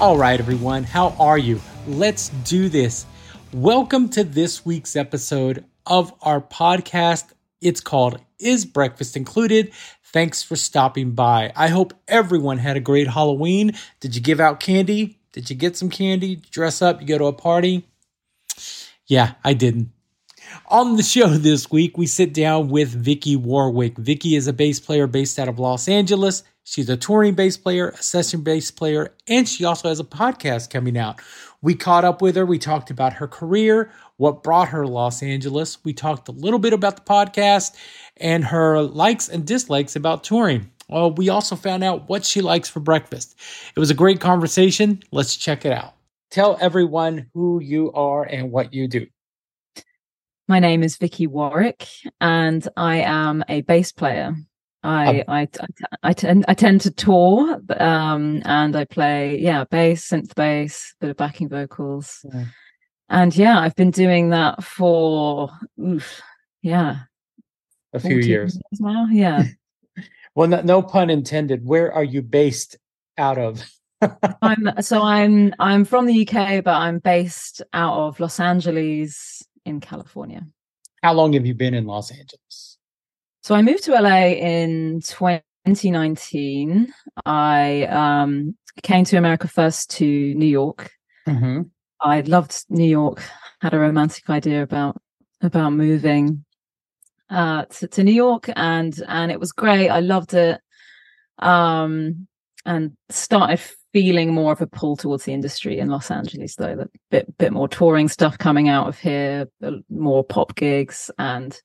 All right, everyone, how are you? Let's do this. Welcome to this week's episode of our podcast. It's called Is Breakfast Included? Thanks for stopping by. I hope everyone had a great Halloween. Did you give out candy? Did you get some candy? Dress up? You go to a party? Yeah, I didn't. On the show this week, we sit down with Vicky Warwick. Vicky is a bass player based out of Los Angeles. She's a touring bass player, a session bass player, and she also has a podcast coming out. We caught up with her. We talked about her career, what brought her to Los Angeles. We talked a little bit about the podcast and her likes and dislikes about touring. Well, we also found out what she likes for breakfast. It was a great conversation. Let's check it out. Tell everyone who you are and what you do. My name is Vicky Warwick, and I am a bass player. I um, I, I, I, tend I tend to tour, um, and I play yeah bass, synth bass, bit of backing vocals, yeah. and yeah, I've been doing that for oof, yeah a few years. years now. Yeah. well, no, no pun intended. Where are you based out of? I'm so I'm I'm from the UK, but I'm based out of Los Angeles, in California. How long have you been in Los Angeles? So I moved to LA in 2019. I um, came to America first to New York. Mm-hmm. I loved New York. Had a romantic idea about about moving uh, to, to New York, and and it was great. I loved it. Um, and started feeling more of a pull towards the industry in Los Angeles, though. A bit bit more touring stuff coming out of here, more pop gigs, and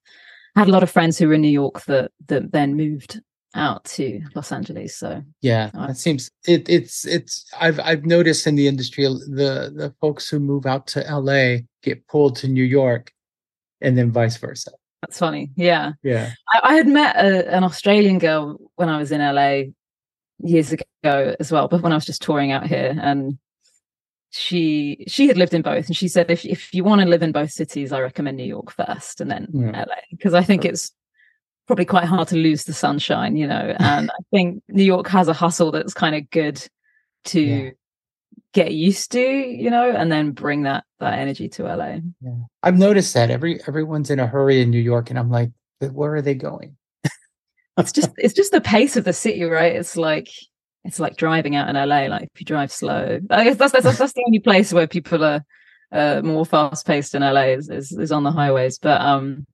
had a lot of friends who were in New York that that then moved out to Los Angeles. So yeah, uh, it seems it it's it's I've I've noticed in the industry the the folks who move out to LA get pulled to New York, and then vice versa. That's funny. Yeah. Yeah. I, I had met a, an Australian girl when I was in LA years ago as well, but when I was just touring out here and she she had lived in both and she said if if you want to live in both cities I recommend New York first and then yeah. LA because I think it's probably quite hard to lose the sunshine, you know. And I think New York has a hustle that's kind of good to yeah. get used to, you know, and then bring that that energy to LA. Yeah. I've noticed that every everyone's in a hurry in New York and I'm like, where are they going? it's just it's just the pace of the city, right? It's like it's like driving out in LA. Like if you drive slow, I guess that's that's, that's the only place where people are uh, more fast paced in LA is, is, is on the highways. But um,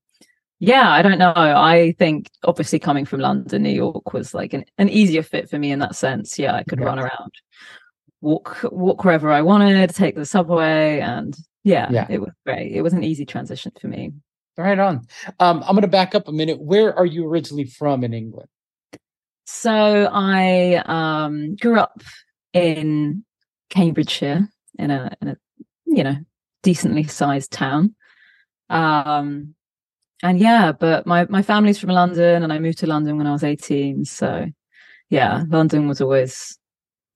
yeah, I don't know. I think obviously coming from London, New York was like an, an easier fit for me in that sense. Yeah, I could yeah. run around, walk walk wherever I wanted, take the subway, and yeah, yeah, it was great. It was an easy transition for me. Right on. Um, I'm going to back up a minute. Where are you originally from in England? So I um, grew up in Cambridgeshire in a, in a you know decently sized town. Um, and yeah, but my my family's from London, and I moved to London when I was 18. So yeah, London was always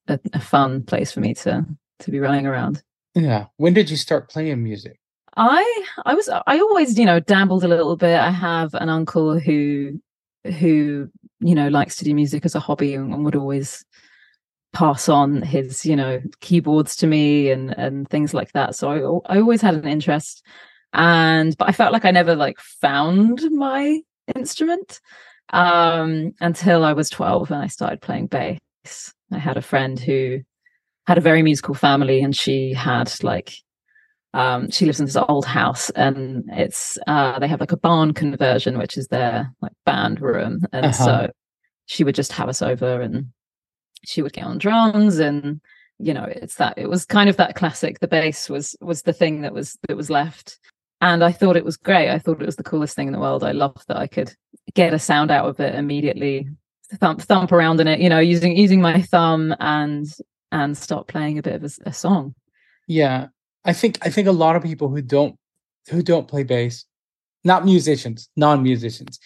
a, a fun place for me to to be running around. Yeah. When did you start playing music? I I was I always you know dabbled a little bit. I have an uncle who who you know likes to do music as a hobby and, would always pass on his you know keyboards to me and and things like that. So I I always had an interest, and but I felt like I never like found my instrument um until I was twelve and I started playing bass. I had a friend who had a very musical family and she had like um, she lives in this old house and it's uh, they have like a barn conversion which is their like band room. And uh-huh. so she would just have us over and she would get on drums and you know it's that it was kind of that classic the bass was was the thing that was that was left. And i thought it was great. I thought it was the coolest thing in the world. I loved that i could get a sound out of it immediately thump thump around in it you know using using my thumb and and start playing a bit of a, a song. Yeah I think I think a lot of people who don't who don't play bass, not musicians, non-musicians,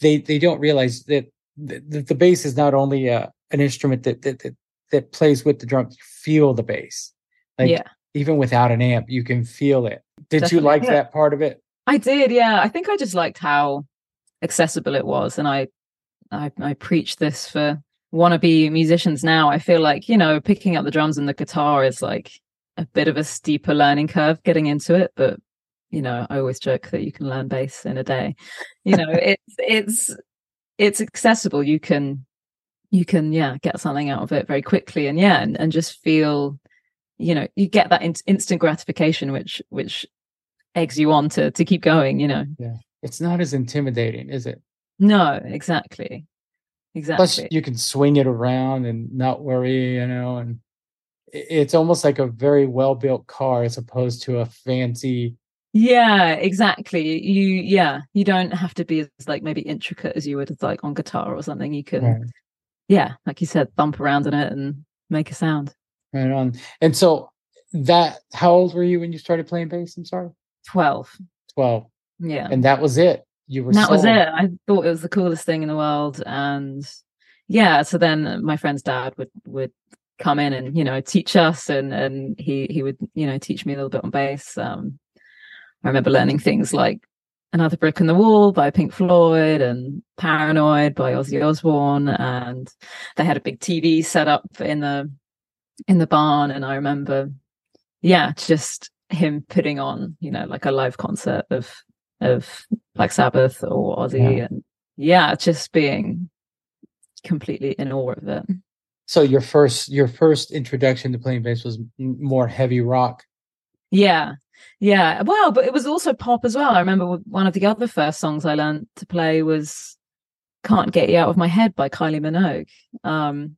they they don't realize that the, the bass is not only a, an instrument that, that that that plays with the drum. You feel the bass, like yeah. even without an amp, you can feel it. Did Definitely. you like yeah. that part of it? I did. Yeah, I think I just liked how accessible it was, and I I, I preached this for wannabe musicians now, I feel like, you know, picking up the drums and the guitar is like a bit of a steeper learning curve getting into it. But, you know, I always joke that you can learn bass in a day. You know, it's, it's, it's accessible. You can, you can, yeah, get something out of it very quickly and yeah, and, and just feel, you know, you get that in- instant gratification, which, which eggs you on to, to keep going, you know. Yeah. It's not as intimidating, is it? No, exactly. Exactly. Plus, you can swing it around and not worry, you know, and it's almost like a very well built car as opposed to a fancy. Yeah, exactly. You, yeah, you don't have to be as like maybe intricate as you would like on guitar or something. You can, right. yeah, like you said, bump around in it and make a sound. Right on. And so, that, how old were you when you started playing bass? I'm sorry. 12. 12. Yeah. And that was it you were that sold. was it i thought it was the coolest thing in the world and yeah so then my friend's dad would would come in and you know teach us and and he he would you know teach me a little bit on bass um i remember learning things like another brick in the wall by pink floyd and paranoid by ozzy osbourne and they had a big tv set up in the in the barn and i remember yeah just him putting on you know like a live concert of of Black Sabbath or Ozzy, yeah. and yeah, just being completely in awe of it. So your first your first introduction to playing bass was more heavy rock. Yeah, yeah. Well, but it was also pop as well. I remember one of the other first songs I learned to play was "Can't Get You Out of My Head" by Kylie Minogue. Um,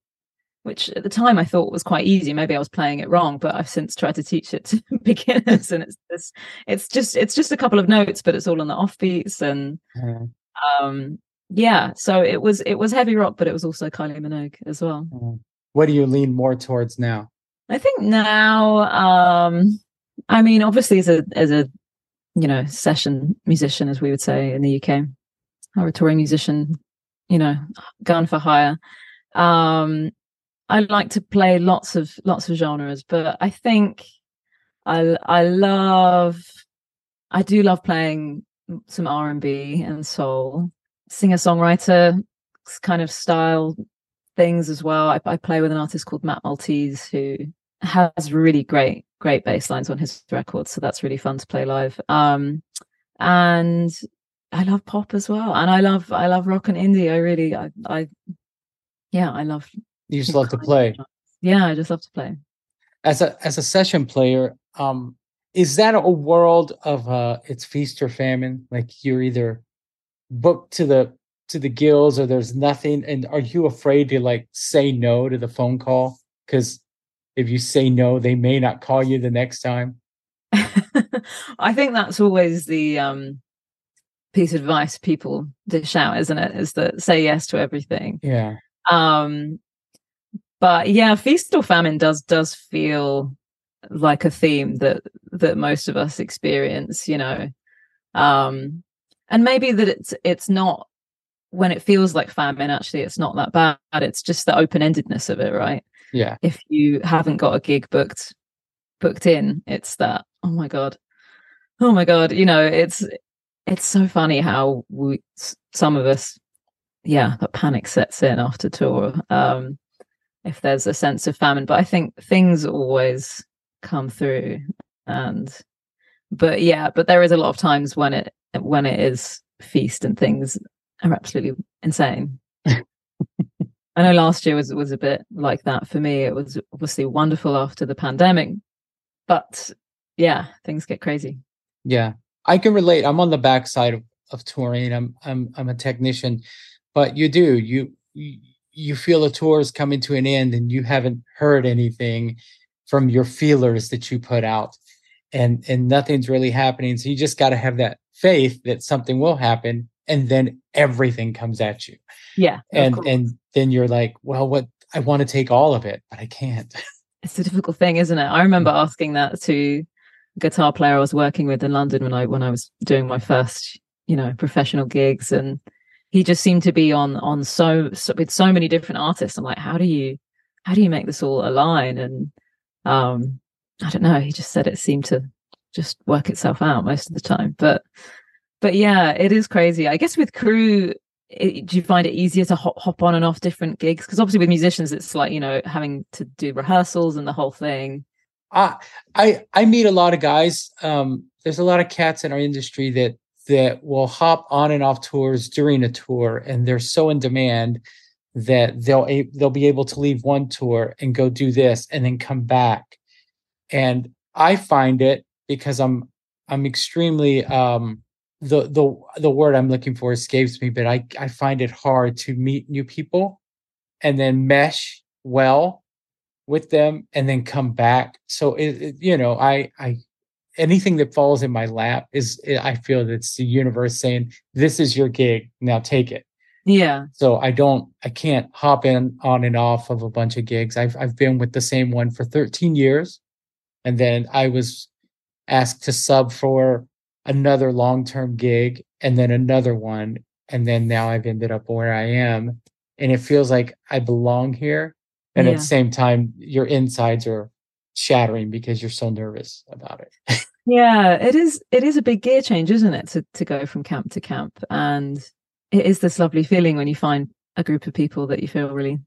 which at the time I thought was quite easy. Maybe I was playing it wrong, but I've since tried to teach it to beginners, and it's it's, it's just it's just a couple of notes, but it's all on the offbeats, and mm. um, yeah. So it was it was heavy rock, but it was also Kylie Minogue as well. Mm. What do you lean more towards now? I think now, um, I mean, obviously as a as a you know session musician, as we would say in the UK, or a touring musician, you know, gone for hire. Um, I like to play lots of lots of genres, but I think I I love I do love playing some R and B and soul, singer songwriter kind of style things as well. I, I, play with an artist called Matt Maltese who has really great great bass lines on his records, so that's really fun to play live. Um, and I love pop as well, and I love I love rock and indie. I really I I yeah I love you just love to play. Yeah, I just love to play. As a as a session player, um, is that a world of uh it's feast or famine? Like you're either booked to the to the gills or there's nothing and are you afraid to like say no to the phone call? Because if you say no they may not call you the next time. I think that's always the um piece of advice people dish out isn't it? Is that say yes to everything. Yeah. Um but yeah feast or famine does does feel like a theme that that most of us experience you know? Um and maybe that it's it's not when it feels like famine actually it's not that bad. It's just the open-endedness of it right? Yeah. If you haven't got a gig booked booked in it's that oh my god. Oh my god. You know it's it's so funny how we some of us yeah that panic sets in after tour um if there's a sense of famine. But i think things always come through and but yeah but there is a lot of times when it when it is feast and things are absolutely insane. I know last year was was a bit like that for me. It was obviously wonderful after the pandemic but yeah things get crazy. Yeah i can relate. I'm on the backside of, of touring. I'm i'm i'm a technician but you do you, you you feel a tour is coming to an end and you haven't heard anything from your feelers that you put out and and nothing's really happening. So you just got to have that faith that something will happen and then everything comes at you. Yeah and and then you're like well what i want to take all of it but i can't. It's a difficult thing isn't it? I remember asking that to a guitar player i was working with in london when i when i was doing my first you know professional gigs and he just seemed to be on on so, so with so many different artists. I'm like how do you how do you make this all align? And um i don't know he just said it seemed to just work itself out most of the time but but yeah it is crazy i guess with crew it, do you find it easier to hop, hop on and off different gigs? Because obviously with musicians, it's like you know having to do rehearsals and the whole thing. I I I meet a lot of guys. Um, there's a lot of cats in our industry that that will hop on and off tours during a tour, and they're so in demand that they'll they'll be able to leave one tour and go do this and then come back. And I find it because I'm I'm extremely um the the the word I'm looking for escapes me, but I I find it hard to meet new people and then mesh well with them and then come back. So it, it, you know, I I anything that falls in my lap is I feel that's the universe saying this is your gig now take it. Yeah. So I don't I can't hop in on and off of a bunch of gigs. I've I've been with the same one for 13 years and then I was asked to sub for another long-term gig and then another one and then now I've ended up where I am and it feels like I belong here and yeah. at the same time your insides are shattering because you're so nervous about it. yeah, it is it is a big gear change, isn't it, to to go from camp to camp and it is this lovely feeling when you find a group of people that you feel really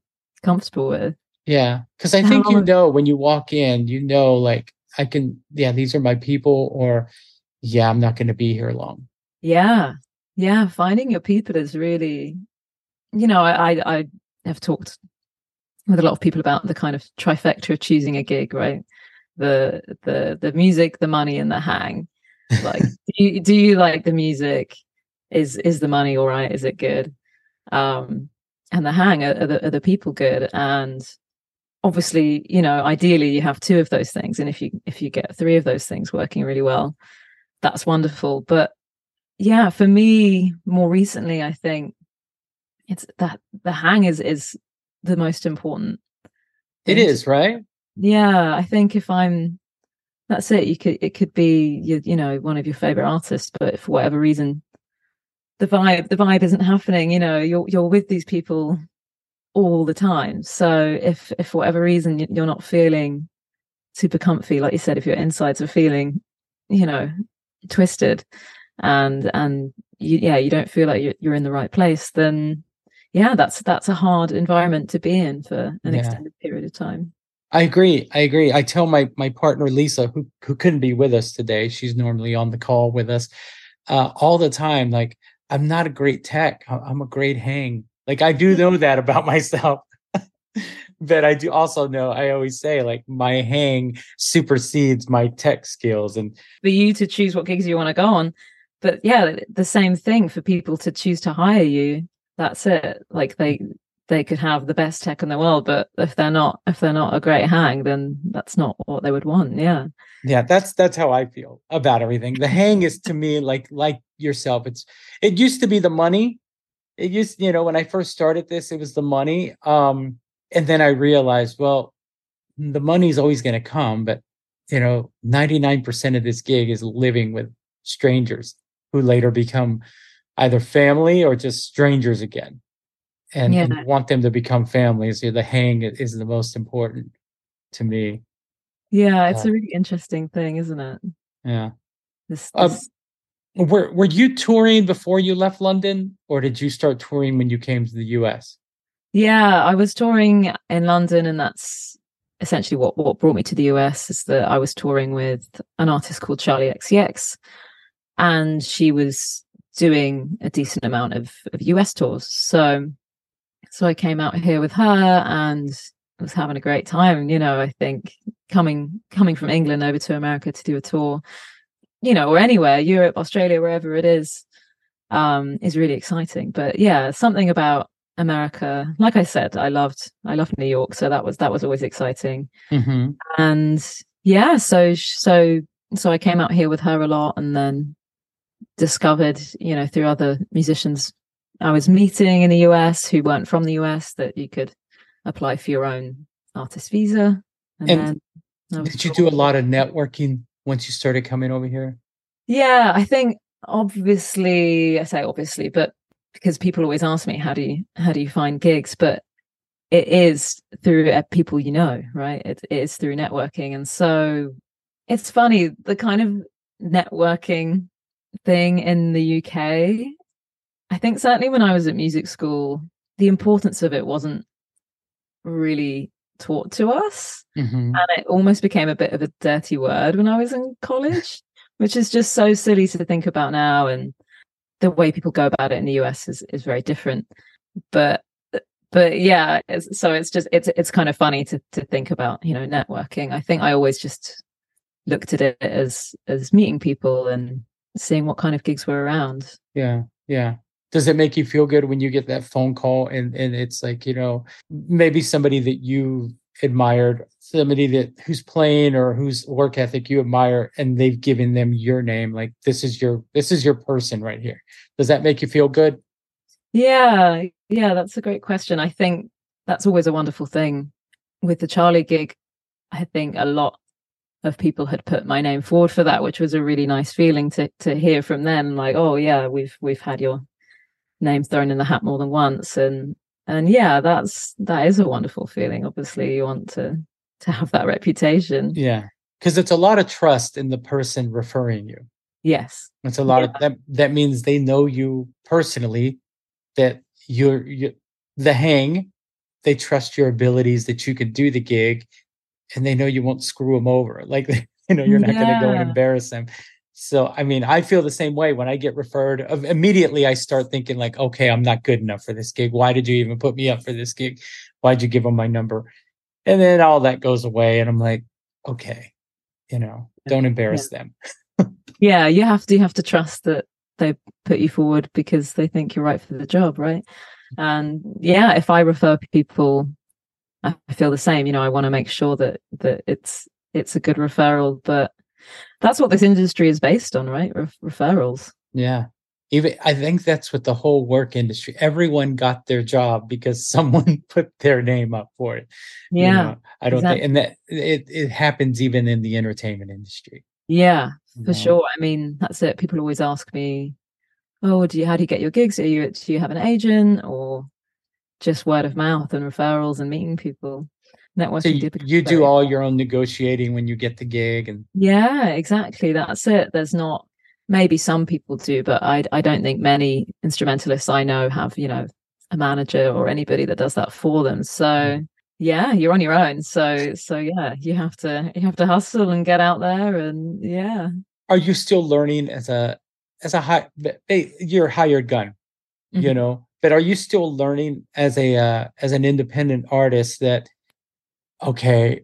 comfortable with. Yeah, cuz I think you know when you walk in, you know like I can yeah, these are my people or yeah, I'm not going to be here long. Yeah. Yeah, finding your people is really you know, I I, I have talked with a lot of people about the kind of trifecta of choosing a gig, right? The the the music, the money, and the hang. Like, do you do you like the music? Is is the money all right? Is it good? Um, and the hang are, are the are the people good? And obviously, you know, ideally you have two of those things, and if you if you get three of those things working really well, that's wonderful. But yeah, for me, more recently, I think it's that the hang is is the most important. It is, right? Yeah, I think if I'm that's it. You could it could be you, you know one of your favorite artists, but for whatever reason, the vibe the vibe isn't happening. You know, you're you're with these people all the time. So if if for whatever reason you're not feeling super comfy, like you said, if your insides are feeling, you know, twisted, and and you, yeah, you don't feel like you're, you're in the right place, then yeah, that's that's a hard environment to be in for an yeah. extended period of time. I agree. I agree. I tell my my partner Lisa, who who couldn't be with us today, she's normally on the call with us uh, all the time. Like, I'm not a great tech. I'm a great hang. Like, I do know that about myself. but I do also know I always say like my hang supersedes my tech skills and for you to choose what gigs you want to go on. But yeah, the same thing for people to choose to hire you. That's it. Like they they could have the best tech in the world but if they're not if they're not a great hang then that's not what they would want. Yeah. Yeah that's that's how i feel about everything. The hang is to me like like yourself. It's it used to be the money it used you know when i first started this it was the money um and then i realized well the money's always going to come but you know 99% of this gig is living with strangers who later become either family or just strangers again and, yeah. want them to become families the hang is the most important to me. Yeah it's uh, a really interesting thing isn't it? Yeah. This, um, this... Um, were, were you touring before you left london or did you start touring when you came to the us yeah i was touring in london and that's essentially what, what brought me to the us is that i was touring with an artist called Charli XCX and she was doing a decent amount of, of US tours. So so I came out here with her and was having a great time. You know, I think coming coming from England over to America to do a tour, you know, or anywhere, Europe, Australia, wherever it is, um, is really exciting. But yeah, something about America, like I said, I loved I loved New York, so that was that was always exciting. Mm-hmm. And yeah, so so so I came out here with her a lot, and then discovered, you know, through other musicians I was meeting in the US who weren't from the US that you could apply for your own artist visa. And, and did you do a lot of networking once you started coming over here? Yeah, I think obviously, I say obviously, but because people always ask me how do you how do you find gigs, but it is through uh, people you know, right? It, it is through networking, and so it's funny the kind of networking thing in the UK. I think certainly when I was at music school, the importance of it wasn't really taught to us. Mhm. And it almost became a bit of a dirty word when I was in college, which is just so silly to think about now. And the way people go about it in the US is, is very different. But but yeah, it's, so it's just it's it's kind of funny to to think about, you know, networking. I think I always just looked at it as as meeting people and seeing what kind of gigs were around. Yeah, yeah. Does it make you feel good when you get that phone call and and it's like, you know, maybe somebody that you admired, somebody that who's playing or whose work ethic you admire and they've given them your name like this is your this is your person right here. Does that make you feel good? Yeah, yeah, that's a great question. I think that's always a wonderful thing with the Charli gig. I think a lot of people had put my name forward for that, which was a really nice feeling to to hear from them. Like, oh yeah, we've we've had your name thrown in the hat more than once, and and yeah, that's that is a wonderful feeling. Obviously, you want to to have that reputation. Yeah. Cuz it's a lot of trust in the person referring you. Yes. It's a lot Yeah. of that that means they know you personally that you're you the hang they trust your abilities that you can do the gig and they know you won't screw them over like you know you're not going to go and embarrass them so i mean i feel the same way. When i get referred immediately i start thinking like okay i'm not good enough for this gig. Why did you even put me up for this gig? Why'd you give them my number? And then all that goes away and i'm like okay you know don't embarrass them. Yeah, you have to you have to trust that they put you forward because they think you're right for the job, right? And yeah, if I refer people, I feel the same. You know, I want to make sure that that it's it's a good referral, but that's what this industry is based on, right? Ref- referrals. Yeah. Even I think that's what the whole work industry. Everyone got their job because someone put their name up for it. you Yeah, know? I don't think, and that it it happens even in the entertainment industry. yeah, you for sure. I mean, that's it. People always ask me, "Oh, do you how do you get your gigs? Are you do you have an agent or just word of mouth and referrals and meeting people?" Networking. So you, you do all your own negotiating when you get the gig, and Yeah, exactly. That's it. There's not maybe some people do, but I I don't think many instrumentalists I know have, you know, a manager or anybody that does that for them. So yeah, you're on your own. So so yeah, you have to you have to hustle and get out there and yeah. are you still learning as a as a high? You're a hired gun, you Mhm. know. But are you still learning as a uh, as an independent artist that okay,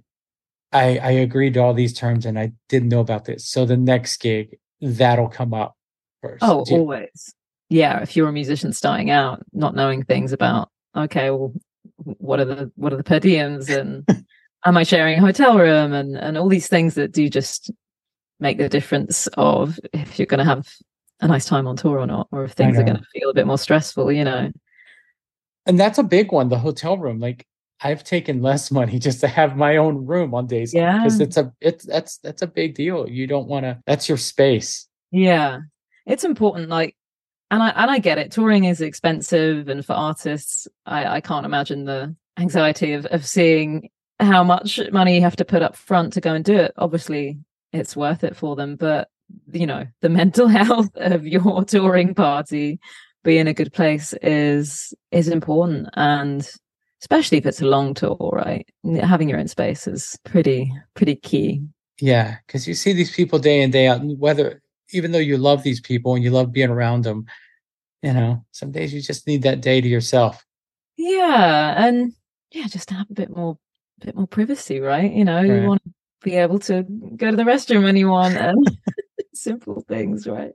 I I agreed to all these terms and I didn't know about this. So the next gig that'll come up first. Oh, Do you- always. Yeah, if you're a musician starting out, not knowing things about okay, well, what are the what are the per diems and am I sharing a hotel room and and all these things that do just make the difference of if you're going to have a nice time on tour or not, or if things are going to feel a bit more stressful, you know. and that's a big one. The hotel room, like I've taken less money just to have my own room on days because Yeah. it's a it's that's that's a big deal. You don't want to. That's your space. Yeah, it's important. Like, and I and I get it. Touring is expensive, and for artists, I I can't imagine the anxiety of of seeing how much money you have to put up front to go and do it. Obviously, it's worth it for them, but you know, the mental health of your touring party being a good place is is important, and especially if it's a long tour, right? Having your own space is pretty pretty key. Yeah, because you see these people day in day out, and whether even though you love these people and you love being around them, you know, some days you just need that day to yourself. Yeah, and yeah, just to have a bit more bit more privacy, right? You know, Right. you want to be able to go to the restroom when you want and simple things, right?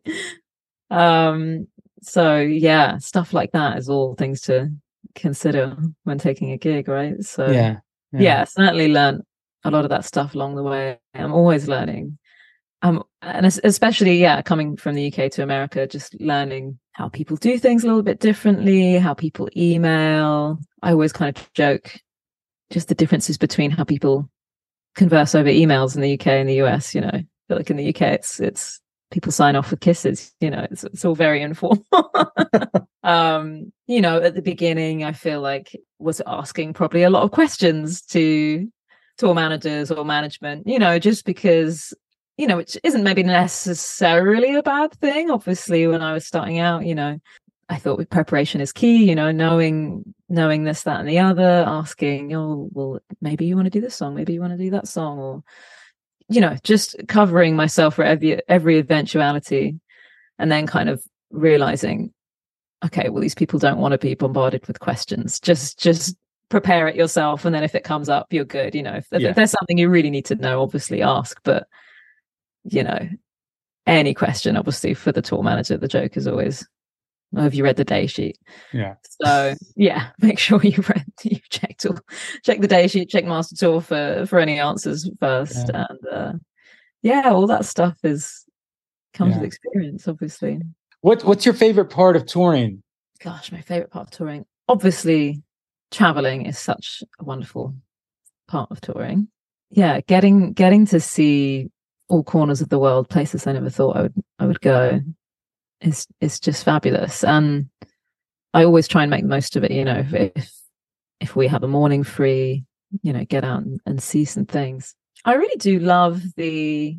Um, so yeah, stuff like that is all things to consider when taking a gig, right? So yeah, yeah, certainly learn a lot of that stuff along the way. I'm always learning. Um, and especially, yeah, coming from the UK to America, just learning how people do things a little bit differently, how people email. I always kind of joke just the differences between how people converse over emails in the UK and the US. You know, I feel like in the UK, it's it's people sign off with kisses. You know, it's it's all very informal. um, you know, at the beginning, I feel like was asking probably a lot of questions to tour managers or management. You know, just because you know, which isn't maybe necessarily a bad thing. Obviously, when I was starting out, you know, I thought with preparation is key, you know, knowing knowing this, that, and the other, asking, oh, well, maybe you want to do this song, maybe you want to do that song, or you know, just covering myself for every every eventuality, and then kind of realizing, okay, well, these people don't want to be bombarded with questions. Just just prepare it yourself, and then if it comes up, you're good. You know, if, yeah. if there's something you really need to know, obviously ask, but you know, any question, obviously, for the tour manager, the joke is always have you read the day sheet? Yeah. So yeah, make sure you read you checked all check the day sheet, check Master Tour for for any answers first. Yeah. And uh yeah, all that stuff is comes yeah. with experience, obviously. What what's your favorite part of touring? Gosh, my favorite part of touring. Obviously, traveling is such a wonderful part of touring. Yeah, getting getting to see all corners of the world, places I never thought I would I would go is is just fabulous. And i always try and make the most of it you know if if we have a morning free you know get out and, and see some things. I really do love the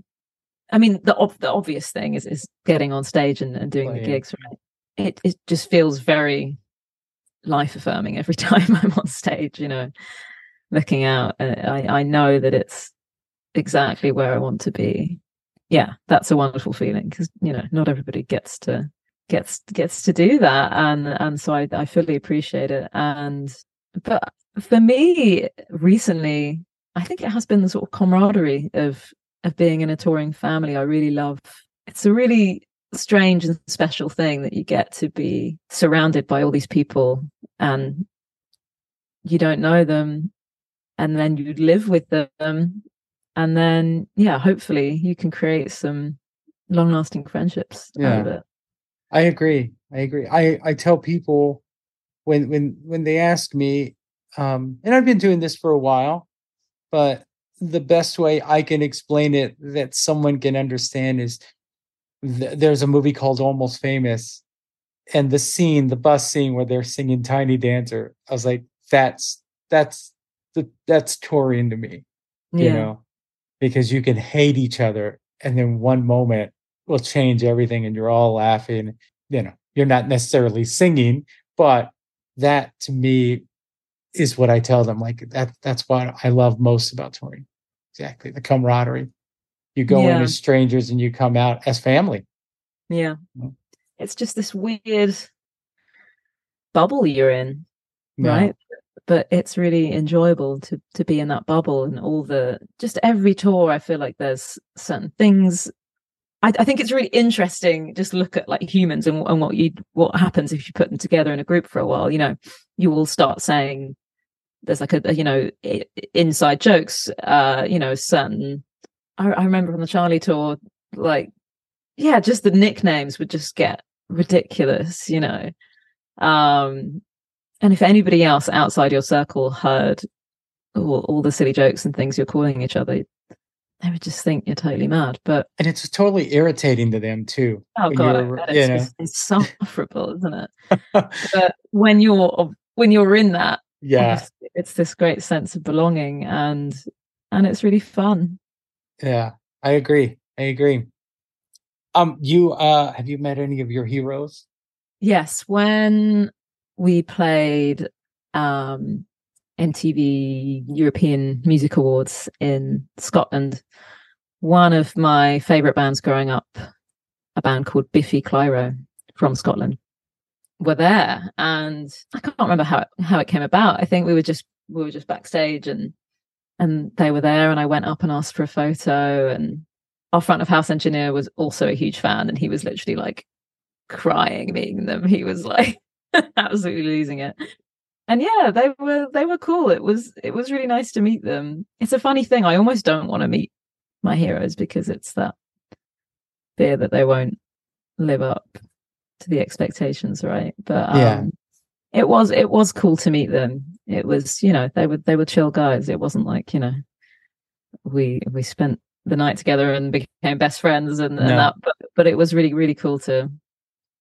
i mean the the obvious thing is is getting on stage and, and doing oh, the yeah. gigs right? It it just feels very life affirming every time i'm on stage you know looking out. Uh, I i know that it's exactly where i want to be yeah, that's a wonderful feeling because you know not everybody gets to gets gets to do that, and and so I I fully appreciate it. And but for me, recently, I think it has been the sort of camaraderie of of being in a touring family. I really love. It's a really strange and special thing that you get to be surrounded by all these people and you don't know them and then you live with them and then yeah hopefully you can create some long lasting friendships yeah. i agree. I agree. I i tell people when when when they ask me um and i've been doing this for a while but the best way i can explain it that someone can understand is th- there's a movie called almost famous and the scene the bus scene where they're singing tiny dancer i was like that's that's the that's touring to me yeah. you know because you can hate each other and then one moment will change everything and you're all laughing you know you're not necessarily singing but that to me is what i tell them like that that's what i love most about touring. Exactly the camaraderie. You go yeah. in as strangers and you come out as family. Yeah. Mm. It's just this weird bubble you're in yeah. right but it's really enjoyable to to be in that bubble and all the just every tour i feel like there's certain things. I, I, think it's really interesting just look at like humans and, and what you what happens if you put them together in a group for a while you know? You all start saying there's like a, a you know inside jokes uh you know certain I, I remember on the charli tour like yeah just the nicknames would just get ridiculous you know? Um and if anybody else outside your circle heard all, all the silly jokes and things you're calling each other, they would just think you're totally mad. But and it's totally irritating to them too. Oh god, it's insufferable, isn't it? but when you're when you're in that, yeah, it's this great sense of belonging, and and it's really fun. Yeah, I agree. I agree. Um, you uh, have you met any of your heroes? Yes, when we played um, MTV European Music Awards in Scotland. One of my favorite bands growing up, a band called Biffy Clyro from Scotland, were there, and I can't remember how it, how it came about. I think we were just we were just backstage, and and they were there, and I went up and asked for a photo, and our front of house engineer was also a huge fan, and he was literally like crying meeting them. He was like absolutely losing it. And yeah they were they were cool. It was it was really nice to meet them. It's a funny thing i almost don't want to meet my heroes because it's that fear that they won't live up to the expectations right? But um, yeah it was it was cool to meet them. It was you know they were they were chill guys. It wasn't like you know we we spent the night together and became best friends and, and no. that but but it was really really cool to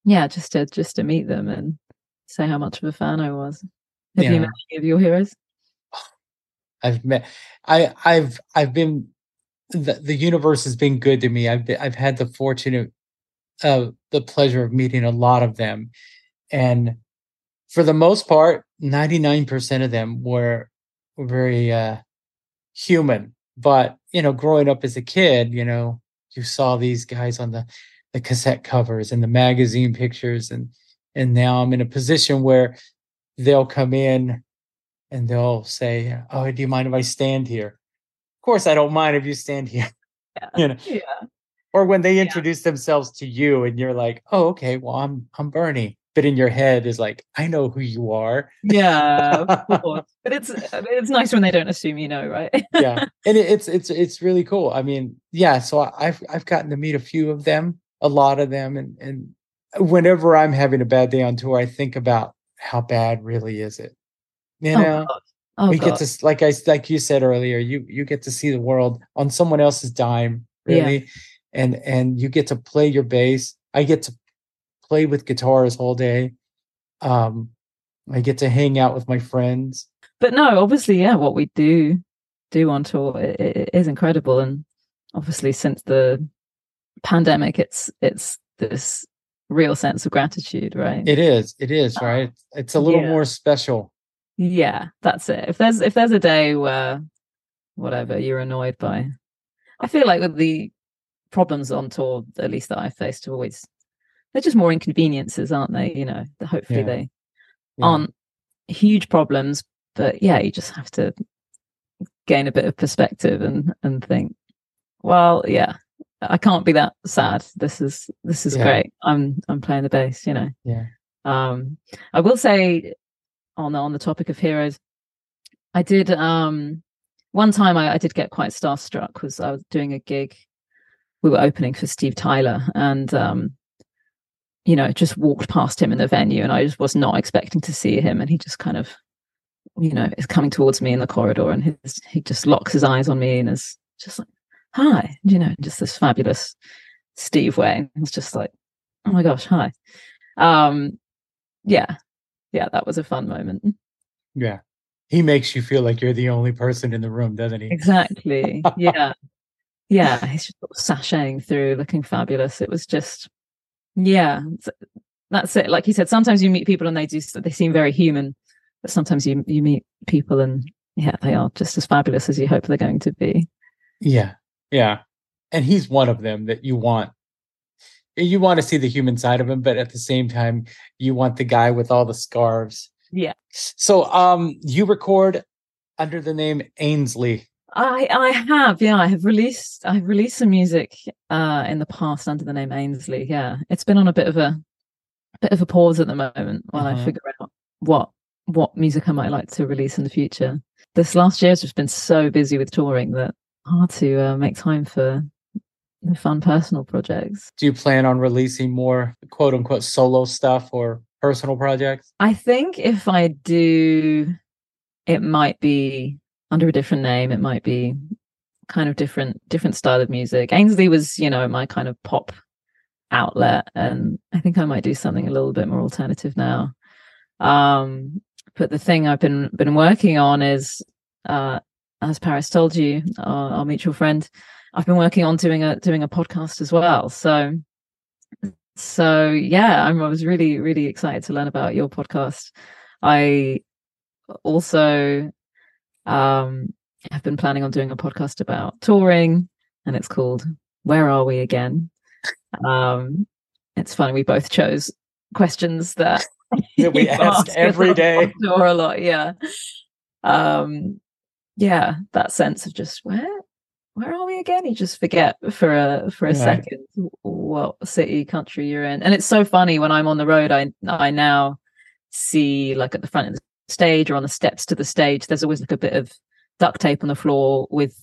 yeah just to just to meet them and say how much of a fan I was. Have yeah. you met any of your heroes? I've met. I I've I've been. The, the universe has been good to me. I've been, I've had the fortunate, uh, the pleasure of meeting a lot of them, and for the most part, 99% of them were, were very uh, human. But, you know, growing up as a kid, you know, you saw these guys on the, the cassette covers and the magazine pictures. And, and now I'm in a position where they'll come in and they'll say, Oh, do you mind if I stand here? Of course, I don't mind if you stand here. Yeah. you know, yeah. or when they Yeah. introduce themselves to you and you're like, Oh, okay, well, I'm I'm Bernie. But in your head is like, I know who you are. Yeah, of course. But it's uh, it's nice when they don't assume you know, right? yeah and it, it's it's it's really cool i mean yeah so I- i've i've gotten to meet a few of them a lot of them and and whenever i'm having a bad day on tour i think about how bad really is it you Oh, know. Oh, we God. get to like I like you said earlier you you get to see the world on someone else's dime Yeah. really and and you get to play your bass i get to play with guitars all day um i get to hang out with my friends but no, obviously, yeah, what we do do on tour i- i- i- is incredible, and obviously, since the pandemic, it's it's this real sense of gratitude, right? it is it is Uh, right it's a little yeah. more special yeah, that's it. If there's if there's a day where whatever you're annoyed by, I feel like with the problems on tour, at least that I've faced, have always they're just more inconveniences, aren't they? You know, hopefully Yeah. they Yeah. aren't huge problems, but yeah, you just have to gain a bit of perspective and and think, well, yeah, I can't be that sad. This is this is Yeah. great. I'm I'm playing the bass, you know. Yeah. Um, I will say on the, on the topic of heroes, I did um one time I, I did get quite starstruck was I was doing a gig. We were opening for Steve Tyler and um you know, just walked past him in the venue and I just was not expecting to see him and he just kind of you know, is coming towards me in the corridor and his, he just locks his eyes on me and is just like, hi, you know, just this fabulous Steve way. It's just like, oh my gosh, hi. Um, yeah, yeah, that was a fun moment. Yeah. He makes you feel like you're the only person in the room, doesn't he? Exactly. Yeah. Yeah. He's just sashaying through looking fabulous. It was just, yeah, that's it. Like he said, sometimes you meet people and they do, they seem very human, but sometimes you, you meet people and yeah, they are just as fabulous as you hope they're going to be. Yeah. Yeah. And he's one of them that you want. You want to see the human side of him, but at the same time, you want the guy with all the scarves. Yeah. So um you record under the name Ainsley. I I have, yeah, I have released I've released some music uh in the past under the name Ainsley. Yeah. It's been on a bit of a bit of a pause at the moment while Mhm. I figure out what what music I might like to release in the future. This last year has just been so busy with touring that hard to uh, make time for the fun personal projects. Do you plan on releasing more quote unquote solo stuff or personal projects? I think if I do, it might be under a different name. It might be kind of different, different style of music. Ainsley was, you know, my kind of pop outlet, and I think I might do something a little bit more alternative now. Um, but the thing I've been been working on is, uh, as Paris told you, our, our mutual friend, I've been working on doing a doing a podcast as well. So so yeah I'm, i was really really excited to learn about your podcast i also um have been planning on doing a podcast about touring and it's called where are we again um it's funny we both chose questions that we ask every day. tour a lot yeah um yeah that sense of just where where are we again? You just forget for a for a Yeah. second what city, country you're in. And it's so funny when I'm on the road, I I now see like at the front of the stage or on the steps to the stage, there's always like a bit of duct tape on the floor with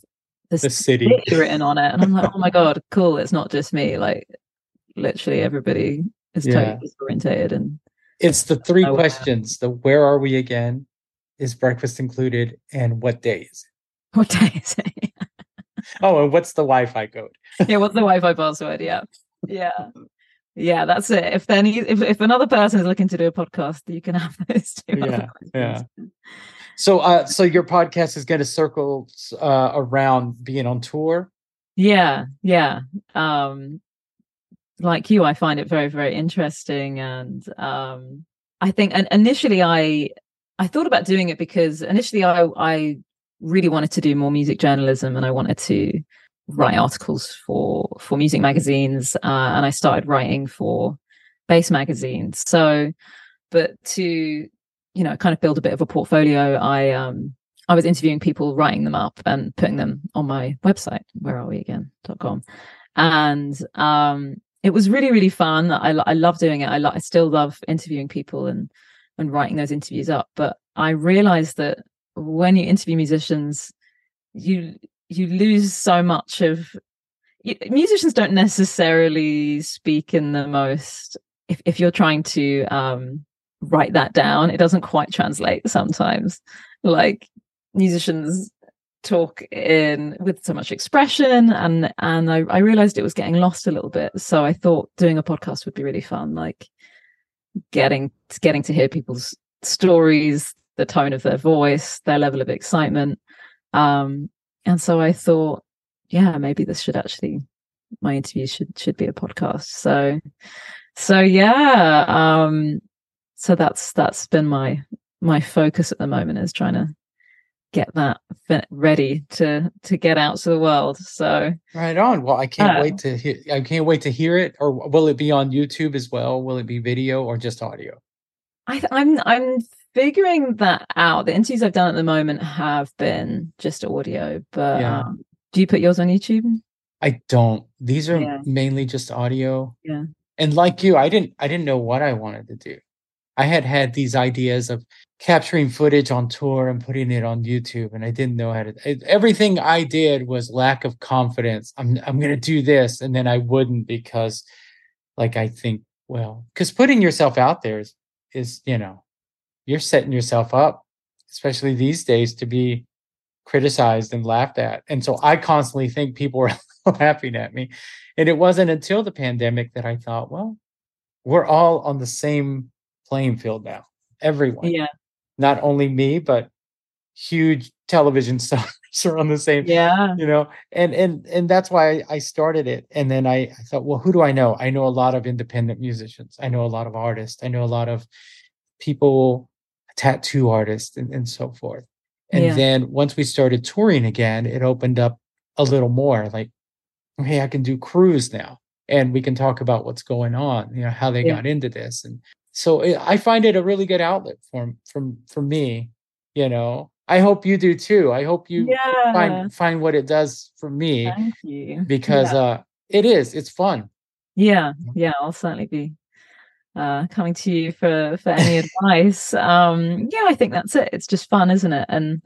The this city. city written on it. And I'm like, oh my god, cool. It's not just me. Like literally everybody is Yeah. totally disorientated and It's the three questions. The where are we again? Is breakfast included? And what days? what day is it? Oh, and what's the Wi-Fi code? yeah, what's the Wi-Fi password? Yeah, yeah, yeah. That's it. If then if if another person is looking to do a podcast, you can have those two. Yeah, yeah. So, uh, so your podcast is going to circle uh, around being on tour. yeah, yeah. Um, like you, I find it very very interesting, and um, I think and initially I I thought about doing it because initially I I really wanted to do more music journalism and I wanted to write articles for for music magazines uh, and I started writing for bass magazines. So but to you know kind of build a bit of a portfolio I um I was interviewing people, writing them up and putting them on my website, where are we again? dot com, And um, it was really, really fun. I, I love doing it. I, lo- I still love interviewing people and, and writing those interviews up. But I realized that when you interview musicians, you you lose so much of you, musicians don't necessarily speak in the most if, if you're trying to um, write that down it doesn't quite translate sometimes like musicians talk in with so much expression and and I, I realized it was getting lost a little bit so i thought doing a podcast would be really fun like getting getting to hear people's stories the tone of their voice their level of excitement. Um and so i thought yeah maybe this should actually my interview should should be a podcast. So so yeah um so that's that's been my my focus at the moment is trying to get that ready to to get out to the world so. Right on. Well i can't wait to hear i can't wait to hear it or will it be on youtube as well? Will it be video or just audio? I, i'm i'm figuring that out. The interviews i've done at the moment have been just audio but yeah. um, do you put yours on youtube? I don't. These are yeah. mainly just audio. Yeah. And like you i didn't i didn't know what i wanted to do i had had these ideas of capturing footage on tour and putting it on YouTube and I didn't know how to everything I did was lack of confidence. I'm I'm going to do this and then I wouldn't because like I think well cuz putting yourself out there is is you know you're setting yourself up especially these days to be criticized and laughed at. And so I constantly think people are laughing at me. And it wasn't until the pandemic that I thought, well, we're all on the same playing field now. Everyone. Yeah not only me but huge television stars are on the same yeah you know and and and that's why I started it and then I, I thought well who do I know I know a lot of independent musicians I know a lot of artists I know a lot of people tattoo artists and, and so forth and yeah. then once we started touring again it opened up a little more like hey I can do crews now and we can talk about what's going on you know how they yeah. got into this and so it, I find it a really good outlet for from for me. You know, I hope you do too. I hope you yeah. find find what it does for me. Thank you. Because yeah. uh, it is. It's fun. Yeah, yeah. I'll certainly be uh, coming to you for for any advice. Um, yeah, I think that's it. It's just fun, isn't it? And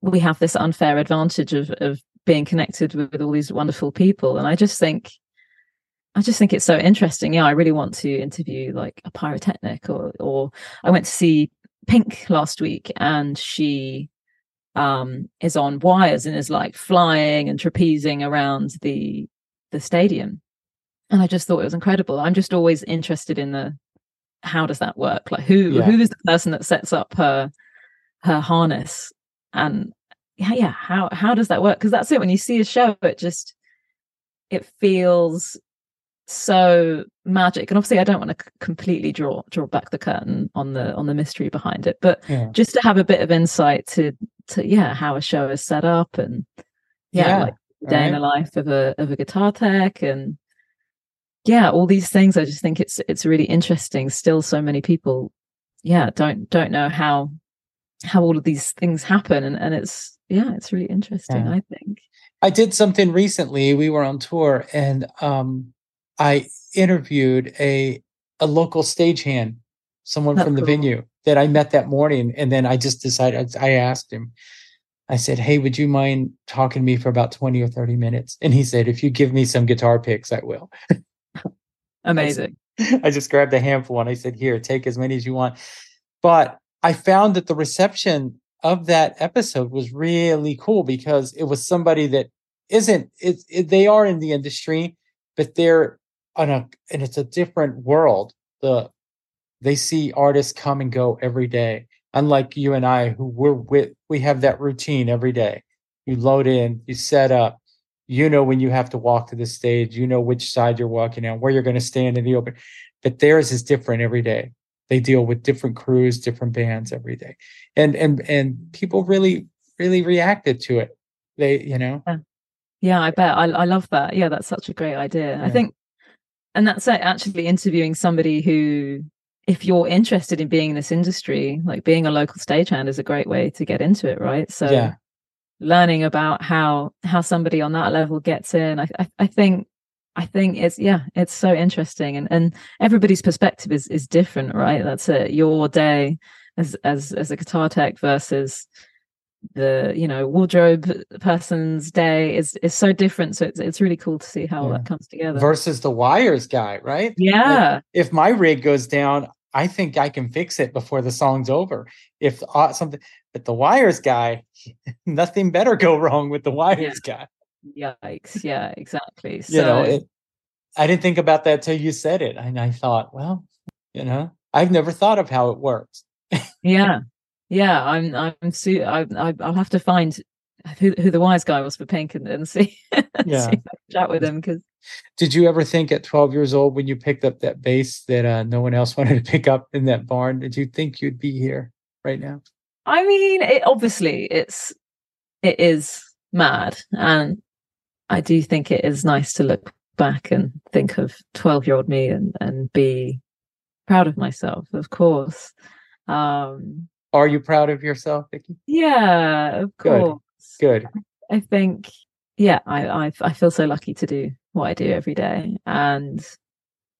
we have this unfair advantage of of being connected with, with all these wonderful people, and I just think I just think it's so interesting. Yeah, I really want to interview like a pyrotechnic or or I went to see Pink last week and she um is on wires and is like flying and trapezing around the the stadium. And I just thought it was incredible. I'm just always interested in the how does that work? Like who yeah. who is the person that sets up her her harness and yeah, yeah, how how does that work? Because that's it. When you see a show, it just it feels so magic and obviously i don't want to completely draw draw back the curtain on the on the mystery behind it but yeah. just to have a bit of insight to to yeah how a show is set up and yeah, yeah like day right. in the life of a of a guitar tech and yeah all these things i just think it's it's really interesting still so many people yeah don't don't know how how all of these things happen and and it's yeah it's really interesting yeah. i think i did something recently we were on tour and um I interviewed a a local stagehand, someone That's from the cool. venue that I met that morning, and then I just decided I asked him. I said, "Hey, would you mind talking to me for about twenty or thirty minutes?" And he said, "If you give me some guitar picks, I will." Amazing. I just grabbed a handful and I said, "Here, take as many as you want." But I found that the reception of that episode was really cool because it was somebody that isn't it, it, they are in the industry but they're on a and it's a different world. The they see artists come and go every day. Unlike you and I, who we're with, we have that routine every day. You load in, you set up, you know when you have to walk to the stage, you know which side you're walking on, where you're going to stand in the open. But theirs is different every day. they deal with different crews different bands every day and and and people really really reacted to it they you know yeah, yeah i bet I, I love that yeah that's such a great idea yeah. i think and that's actually interviewing somebody who if you're interested in being in this industry like being a local stagehand is a great way to get into it right so yeah learning about how how somebody on that level gets in I, I, I think I think it's yeah, it's so interesting, and and everybody's perspective is is different, right? That's it. Your day as as as a guitar tech versus the you know wardrobe person's day is is so different. So it's it's really cool to see how yeah. that comes together. Versus the wires guy, right? Yeah. Like if my rig goes down, I think I can fix it before the song's over. If uh, something, but the wires guy, nothing better go wrong with the wires yeah. guy. Yikes! Yeah, exactly. So, you know, it, I didn't think about that till you said it, and I thought, well, you know, I've never thought of how it works. yeah, yeah. I'm, I'm, su- I, I, will have to find who, who the wise guy was for Pink and, and see, yeah, see chat with him because. Did you ever think at 12 years old when you picked up that bass that uh, no one else wanted to pick up in that barn? Did you think you'd be here right now? I mean, it, obviously, it's it is mad, and I do think it is nice to look back and think of 12 year old me and, and be proud of myself, of course. Um, Are you proud of yourself, Vicky? Yeah, of course. Good. Good. I think, yeah, I, I, I feel so lucky to do what I do every day. And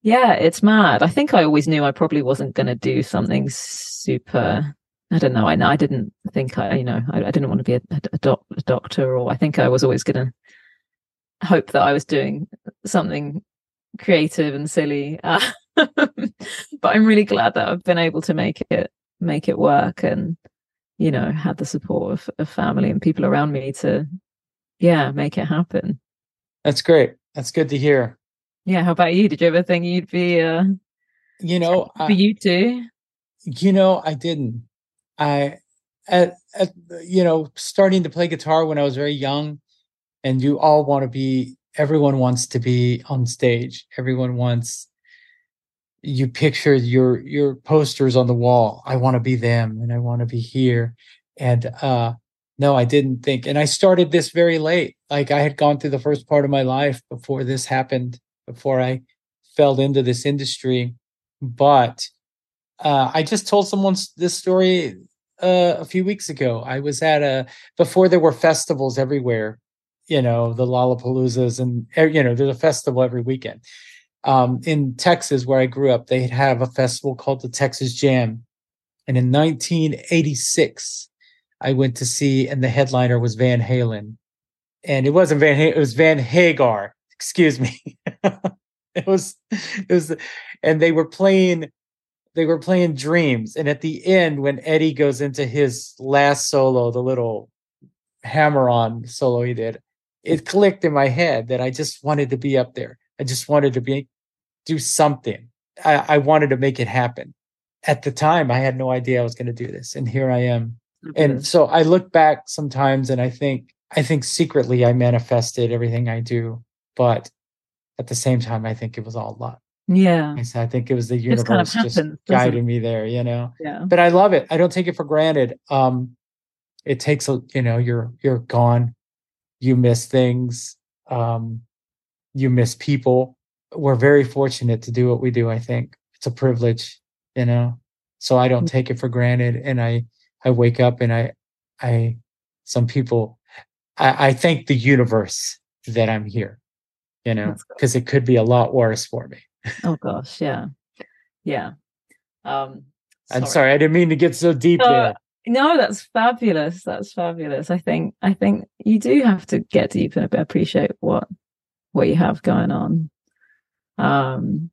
yeah, it's mad. I think I always knew I probably wasn't going to do something super I don't know. I I didn't think I, you know, I, I didn't want to be a, a, doc, a, doctor, or I think I was always going to hope that I was doing something creative and silly. Uh, but I'm really glad that I've been able to make it make it work, and you know, had the support of, of family and people around me to, yeah, make it happen. That's great. That's good to hear. Yeah. How about you? Did you ever think you'd be, uh, you know, for I, you too? You know, I didn't. I at, at you know starting to play guitar when I was very young, and you all want to be. Everyone wants to be on stage. Everyone wants. You picture your your posters on the wall. I want to be them, and I want to be here. And uh, no, I didn't think. And I started this very late. Like I had gone through the first part of my life before this happened. Before I fell into this industry, but uh, I just told someone this story uh, a few weeks ago. I was at a before there were festivals everywhere, you know, the Lollapaloozas and you know, there's a festival every weekend. Um, in Texas, where I grew up, they have a festival called the Texas Jam, and in 1986, I went to see, and the headliner was Van Halen, and it wasn't Van, Halen, it was Van Hagar. Excuse me. it was, it was, and they were playing they were playing Dreams, and at the end, when Eddie goes into his last solo, the little hammer on solo he did, it clicked in my head that I just wanted to be up there. I just wanted to be do something. I, I wanted to make it happen. At the time, I had no idea I was going to do this, and here I am. Mm-hmm. And so I look back sometimes, and I think I think secretly I manifested everything I do, but at the same time, I think it was all luck. Yeah. So I think it was the universe kind of happens, just guiding me there, you know. Yeah. But I love it. I don't take it for granted. Um it takes a you know, you're you're gone. You miss things. Um you miss people. We're very fortunate to do what we do, I think. It's a privilege, you know. So I don't mm. take it for granted and I I wake up and I I some people I, I thank the universe that I'm here, you know, because it could be a lot worse for me oh gosh, yeah, yeah. Um, sorry. I'm sorry, I didn't mean to get so deep uh, there. No, that's fabulous. That's fabulous. I think I think you do have to get deep and appreciate what what you have going on. Um,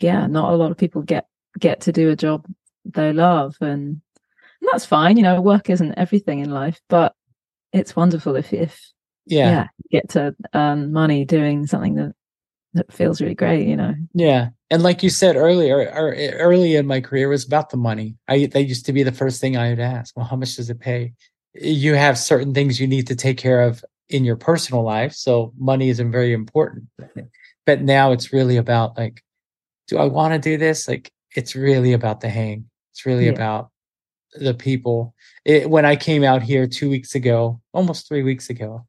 yeah, not a lot of people get get to do a job they love, and, and that's fine. You know, work isn't everything in life, but it's wonderful if if yeah, yeah get to earn money doing something that that feels really great, you know. Yeah. And like you said earlier, or early in my career was about the money. I that used to be the first thing I would ask. Well, how much does it pay? You have certain things you need to take care of in your personal life. So money isn't very important. But now it's really about like, do I want to do this? Like, it's really about the hang. It's really Yeah. about the people. It, when I came out here two weeks ago, almost three weeks ago,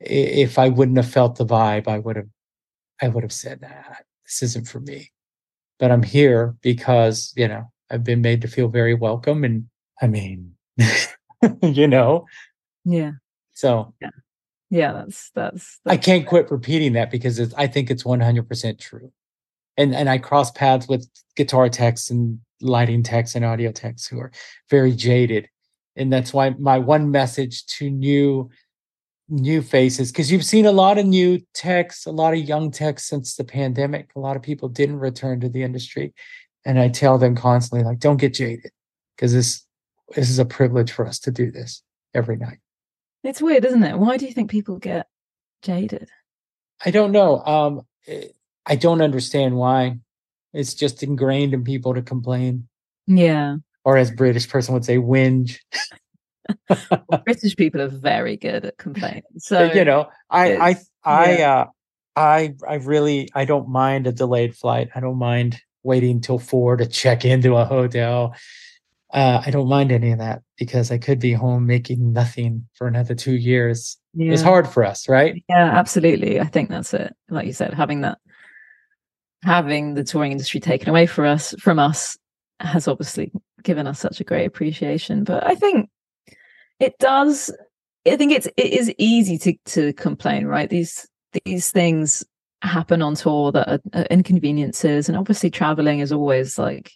if I wouldn't have felt the vibe, I would have, I would have said, nah, this isn't for me. But I'm here because you know I've been made to feel very welcome, and I mean, you know, Yeah. so Yeah. Yeah, that's that's. I can't quit repeating that because it's, I think it's 100% true. And and I cross paths with guitar techs and lighting techs and audio techs who are very jaded. And that's why my one message to new new faces because you've seen a lot of new techs, a lot of young techs since the pandemic. A lot of people didn't return to the industry. And I tell them constantly like don't get jaded because this this is a privilege for us to do this every night. It's weird, isn't it? Why do you think people get jaded? I don't know. Um, eh, I don't understand why. It's just ingrained in people to complain, Yeah. or as British person would say, whinge. British people are very good at complaining. So you know, I, I, I, yeah. uh, I, I really, I don't mind a delayed flight. I don't mind waiting till four to check into a hotel. Uh, I don't mind any of that because I could be home making nothing for another two years. yeah. It's hard for us, right? Yeah, absolutely. I think that's it. Like you said, having that having the touring industry taken away for us from us has obviously given us such a great appreciation. But I think it does I think it's it is easy to to complain, right? These these things happen on tour that are, are inconveniences and obviously traveling is always like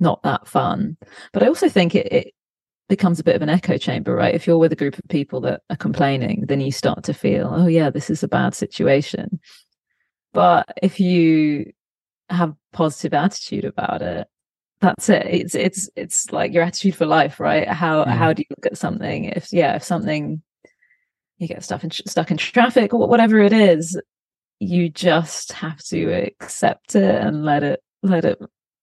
not that fun. But I also think it, it becomes a bit of an echo chamber, right? If you're with a group of people that are complaining, then you start to feel, oh yeah, this is a bad situation. But if you have positive attitude about it, that's it. It's it's it's like your attitude for life, right? How Yeah. how do you look at something? If yeah, if something you get stuff in, stuck in traffic or whatever it is, you just have to accept it and let it let it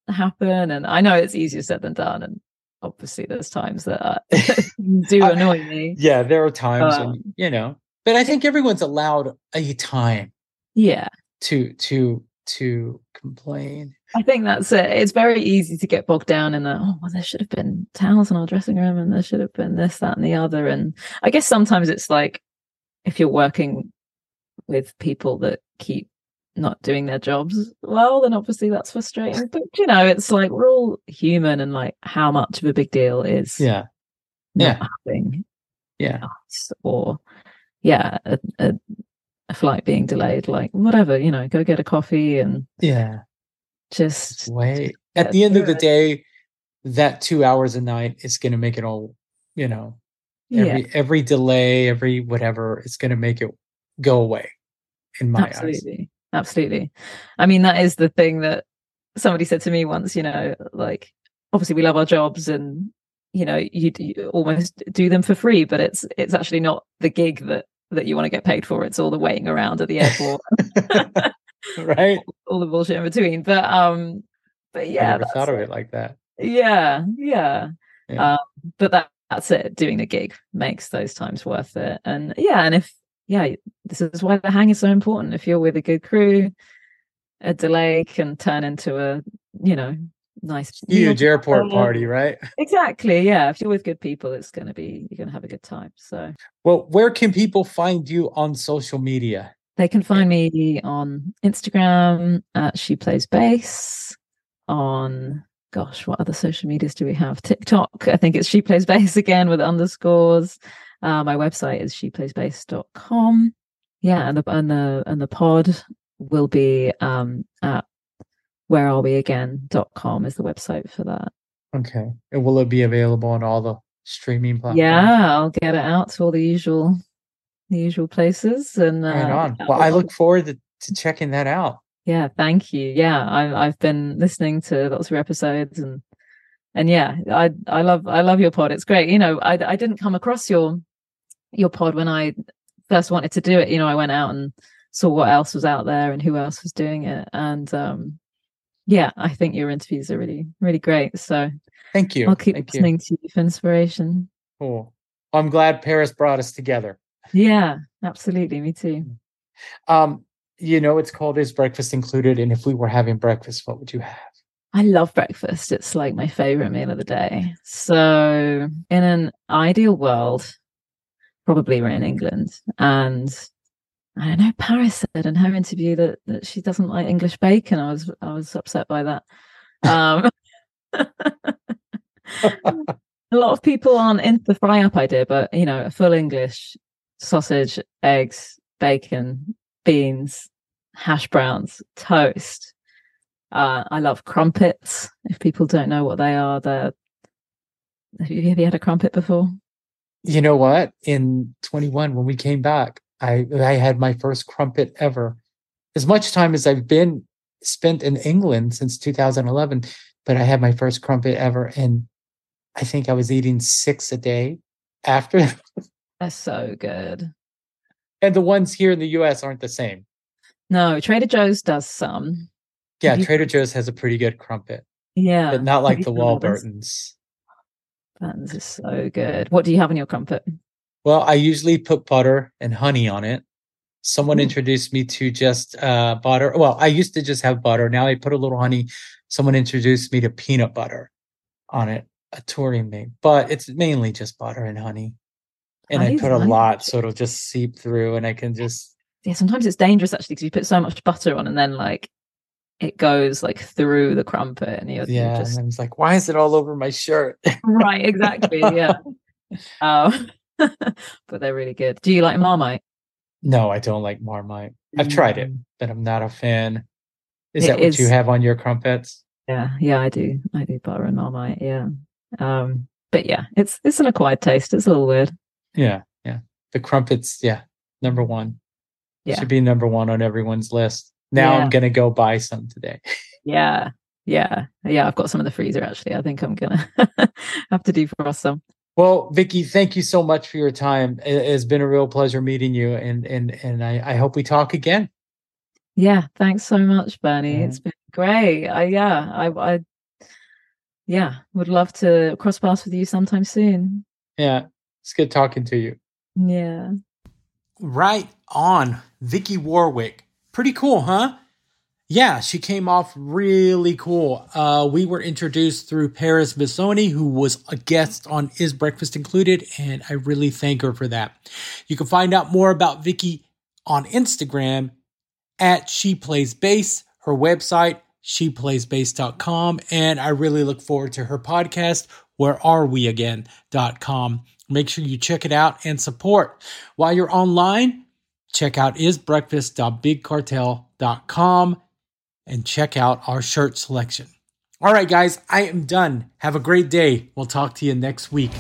happen. And I know it's easier said than done, and obviously there's times that uh, do annoy me. Yeah, there are times, Um, you know, but I think everyone's allowed a time Yeah, to to to complain. I think that's it. It's very easy to get bogged down in the oh well, there should have been towels in our dressing room and there should have been this, that, and the other. And I guess sometimes it's like if you're working with people that keep not doing their jobs well, then obviously that's frustrating. But you know, it's like we're all human and like how much of a big deal is Yeah, yeah. having yeah, us or yeah, a, a, a flight being delayed, like whatever, you know, go get a coffee and yeah. just Wait. At the end of the it. day, that two hours a night is going to make it all. You know, every yeah. every delay, every whatever, it's going to make it go away. In my eyes, absolutely i mean that is the thing that somebody said to me once you know like obviously we love our jobs and you know you, you almost do them for free but it's it's actually not the gig that that you want to get paid for it's all the waiting around at the airport right? all the bullshit in between but um but I yeah never thought of it. it like that. yeah yeah, Yeah. Um, but that that's it doing the gig makes those times worth it and yeah and if yeah this is why the hang is so important if you're with a good crew a delay can turn into a you know nice Huge meal airport together. party, right? exactly yeah if you're with good people it's going to be you're going to have a good time so Well, where can people find you on social media? they can find me on instagram at she plays bass on gosh what other social medias do we have tiktok i think it's she plays bass again with underscores uh, my website is sheplaysbass.com yeah and the and the and the pod will be um at where are we again.com is the website for that Okay. And will it be available on all the streaming platforms? yeah i'll get it out to all the usual the usual places and uh, Right on. Well, I look forward to, to checking that out. Yeah, thank you. Yeah, I, I've been listening to lots of episodes, and and yeah, I I love I love your pod. It's great. You know, I I didn't come across your your pod when I first wanted to do it. You know, I went out and saw what else was out there and who else was doing it, and um, yeah, I think your interviews are really really great. So Thank you. I'll keep Thank you. listening to you for inspiration. Cool. I'm glad Paris brought us together. Yeah, absolutely. Me too. Um, you know, it's called Is Breakfast Included? And if we were having breakfast, what would you have? I love breakfast. It's like my favorite meal of the day. So, in an ideal world, probably we're in England. And I don't know, Paris said in her interview that, that she doesn't like English bacon. I was I was upset by that. Um, a lot of people aren't into the fry up idea, but you know, a full English sausage, eggs, bacon, beans, hash browns, toast. Uh, I love crumpets. If people don't know what they are, they're have you, have you had a crumpet before? You know what? In 21, when we came back, I I had my first crumpet ever. As much time as I've been spent in England since 2011, but I had my first crumpet ever, and I think I was eating six a day after. That's so good. And the ones here in the US aren't the same. No, Trader Joe's does some. Yeah, Trader Joe's has a pretty good crumpet. Yeah. But not like the Warburtons. Is so good. What do you have in your crumpet? Well, I usually put butter and honey on it. Someone Ooh. introduced me to just uh, butter. Well, I used to just have butter. Now I put a little honey. Someone introduced me to peanut butter on it, a touring made, but it's mainly just butter and honey. And I, I put a lot so it'll just seep through and I can just. Yeah, sometimes it's dangerous actually because you put so much butter on and then like it goes like through the crumpet and you're, yeah, just and it's like, why is it all over my shirt? right, exactly. Yeah. um, but they're really good. Do you like Marmite? No, I don't like Marmite. I've tried it, mm. but I'm not a fan. Is it that what is, you have on your crumpets? Yeah, yeah, I do. I do butter and Marmite. Yeah. Um, but yeah, it's it's an acquired taste. It's a little weird. Yeah, yeah. The crumpets, yeah, number one. Yeah. Should be number one on everyone's list. Now yeah. I'm gonna go buy some today. yeah, yeah, yeah. I've got some in the freezer actually. I think I'm gonna have to defrost some. Well, Vicky, thank you so much for your time. It has been a real pleasure meeting you, and and and I, I hope we talk again. Yeah, thanks so much, Bernie. Yeah. It's been great. I yeah, I I yeah, would love to cross paths with you sometime soon. Yeah, it's good talking to you. Yeah. Right on, Vicky Warwick. Pretty cool, huh? Yeah, she came off really cool. Uh, we were introduced through Paris Bissoni, who was a guest on Is Breakfast Included, and I really thank her for that. You can find out more about Vicky on Instagram at She Plays Bass, her website, sheplaysbass.com, and I really look forward to her podcast, Where Are We Again.com. Make sure you check it out and support. While you're online, check out isbreakfast.bigcartel.com and check out our shirt selection. All right, guys, I am done. Have a great day. We'll talk to you next week.